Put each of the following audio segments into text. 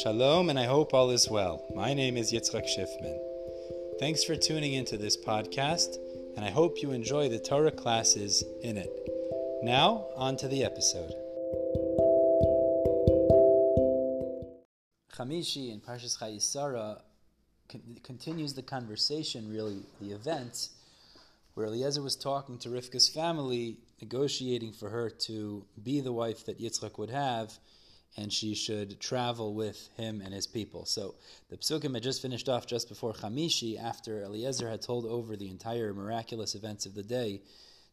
Shalom, and I hope all is well. My name is Yitzchak Schiffman. Thanks for tuning into this podcast, and I hope you enjoy the Torah classes in it. Now, on to the episode. Chamishi in Parshas Chayey Sarah con- continues the conversation, really, the events, where Eliezer was talking to Rivka's family, negotiating for her to be the wife that Yitzchak would have and she should travel with him and his people. So the psukim had just finished off just before Chamishi, after Eliezer had told over the entire miraculous events of the day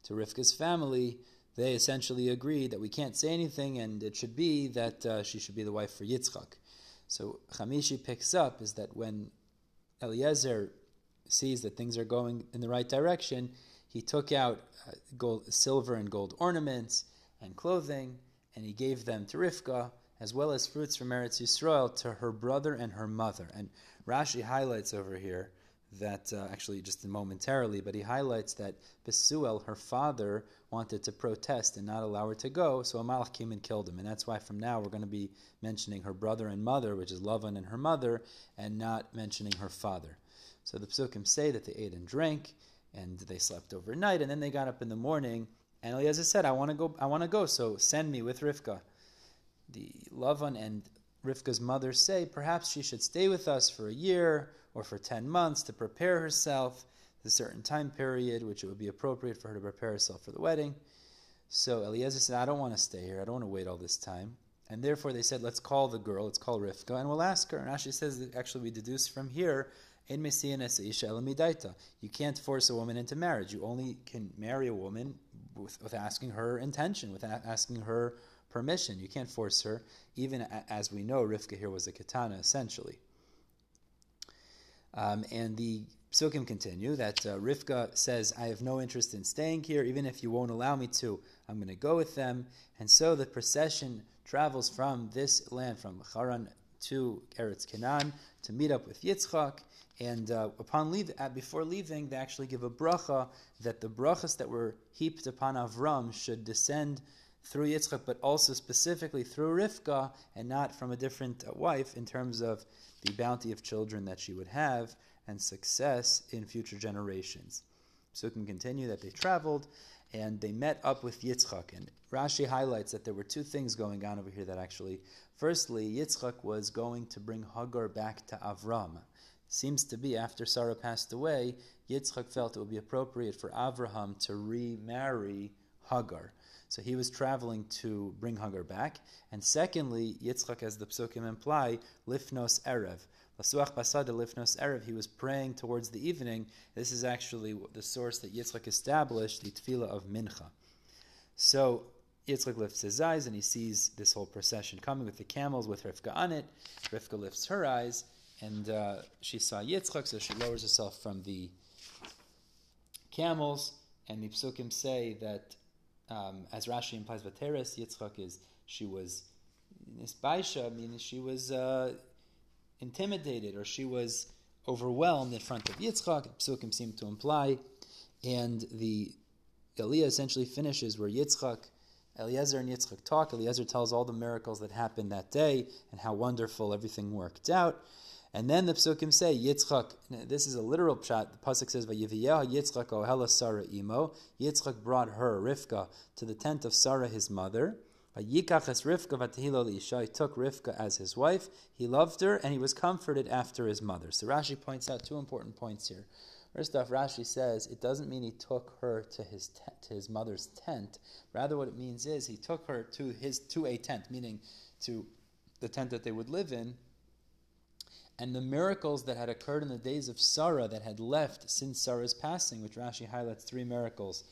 to Rivka's family. They essentially agreed that we can't say anything, and it should be that uh, she should be the wife for Yitzchak. So Chamishi picks up is that when Eliezer sees that things are going in the right direction, he took out uh, gold, silver and gold ornaments and clothing, and he gave them to Rivka as well as fruits from Eretz Yisrael to her brother and her mother. And Rashi highlights over here that, uh, actually just momentarily, but he highlights that Besuel, her father, wanted to protest and not allow her to go, so Amalek came and killed him. And that's why from now we're going to be mentioning her brother and mother, which is Lavan and her mother, and not mentioning her father. So the psukim say that they ate and drank, and they slept overnight, and then they got up in the morning, and Eliezer said, I want to go, I want to go, so send me with Rivka the Lavan and Rivka's mother say perhaps she should stay with us for a year or for 10 months to prepare herself a certain time period, which it would be appropriate for her to prepare herself for the wedding. So Eliezer said, I don't want to stay here. I don't want to wait all this time. And therefore they said, let's call the girl, let's call Rivka, and we'll ask her. And Rashi says actually we deduce from here, You can't force a woman into marriage. You only can marry a woman with, with asking her intention, with asking her permission. You can't force her, even as we know, Rivka here was a katana essentially. Um, and the psukim continue that uh, Rivka says, I have no interest in staying here, even if you won't allow me to, I'm going to go with them. And so the procession travels from this land, from Haran to Eretz Canaan, to meet up with Yitzchak. And uh, upon leave, uh, before leaving, they actually give a bracha that the brachas that were heaped upon Avram should descend through Yitzchak, but also specifically through Rivka, and not from a different uh, wife in terms of the bounty of children that she would have and success in future generations. So it can continue that they traveled and they met up with Yitzchak. And Rashi highlights that there were two things going on over here that actually, firstly, Yitzchak was going to bring Hagar back to Avram. Seems to be after Sarah passed away, Yitzchak felt it would be appropriate for Avraham to remarry Hagar. So he was traveling to bring Hagar back. And secondly, Yitzchak, as the psukim imply, lifnos erev. Lasuach basada lifnos erev. He was praying towards the evening. This is actually the source that Yitzchak established, the tefillah of mincha. So Yitzchak lifts his eyes and he sees this whole procession coming with the camels with Rivka on it. Rivka lifts her eyes and uh, she saw Yitzchak, so she lowers herself from the camels. And the psukim say that um, as Rashi implies, Vateres Yitzchak is she was nisbaisha, meaning she was uh, intimidated or she was overwhelmed in front of Yitzchak. Psukim seem to imply, and the Aliyah essentially finishes where Yitzchak. Eliezer and Yitzchak talk. Eliezer tells all the miracles that happened that day and how wonderful everything worked out. And then the psukim say Yitzchak. This is a literal pshat. The pasuk says Vayiviyah Yitzchak ohela Sarah imo. Yitzchak brought her Rivka to the tent of Sarah his mother. Vayikach es Rivka vatehilo He took Rivka as his wife. He loved her and he was comforted after his mother. So Rashi points out two important points here. First off, Rashi says it doesn't mean he took her to his te- to his mother's tent. Rather, what it means is he took her to his to a tent, meaning to the tent that they would live in and the miracles that had occurred in the days of Sarah that had left since Sarah's passing, which Rashi highlights three miracles.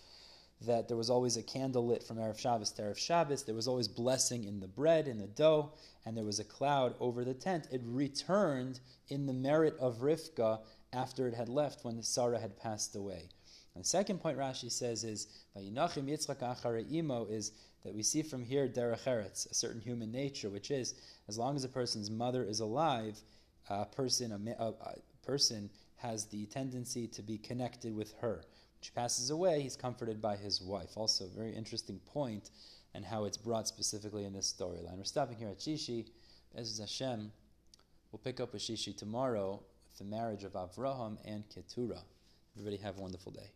That there was always a candle lit from Erev Shabbos to Erev Shabbos. There was always blessing in the bread, in the dough, and there was a cloud over the tent. It returned in the merit of Rivka after it had left when Sarah had passed away. And the second point Rashi says is Yitzchak imo is that we see from here derech a certain human nature, which is as long as a person's mother is alive, a person, a, a, person has the tendency to be connected with her. When she passes away, he's comforted by his wife. Also, very interesting point and how it's brought specifically in this storyline. We're stopping here at Shishi. B'ezras Hashem. We'll pick up with Shishi tomorrow with the marriage of Avraham and Keturah. Everybody have a wonderful day.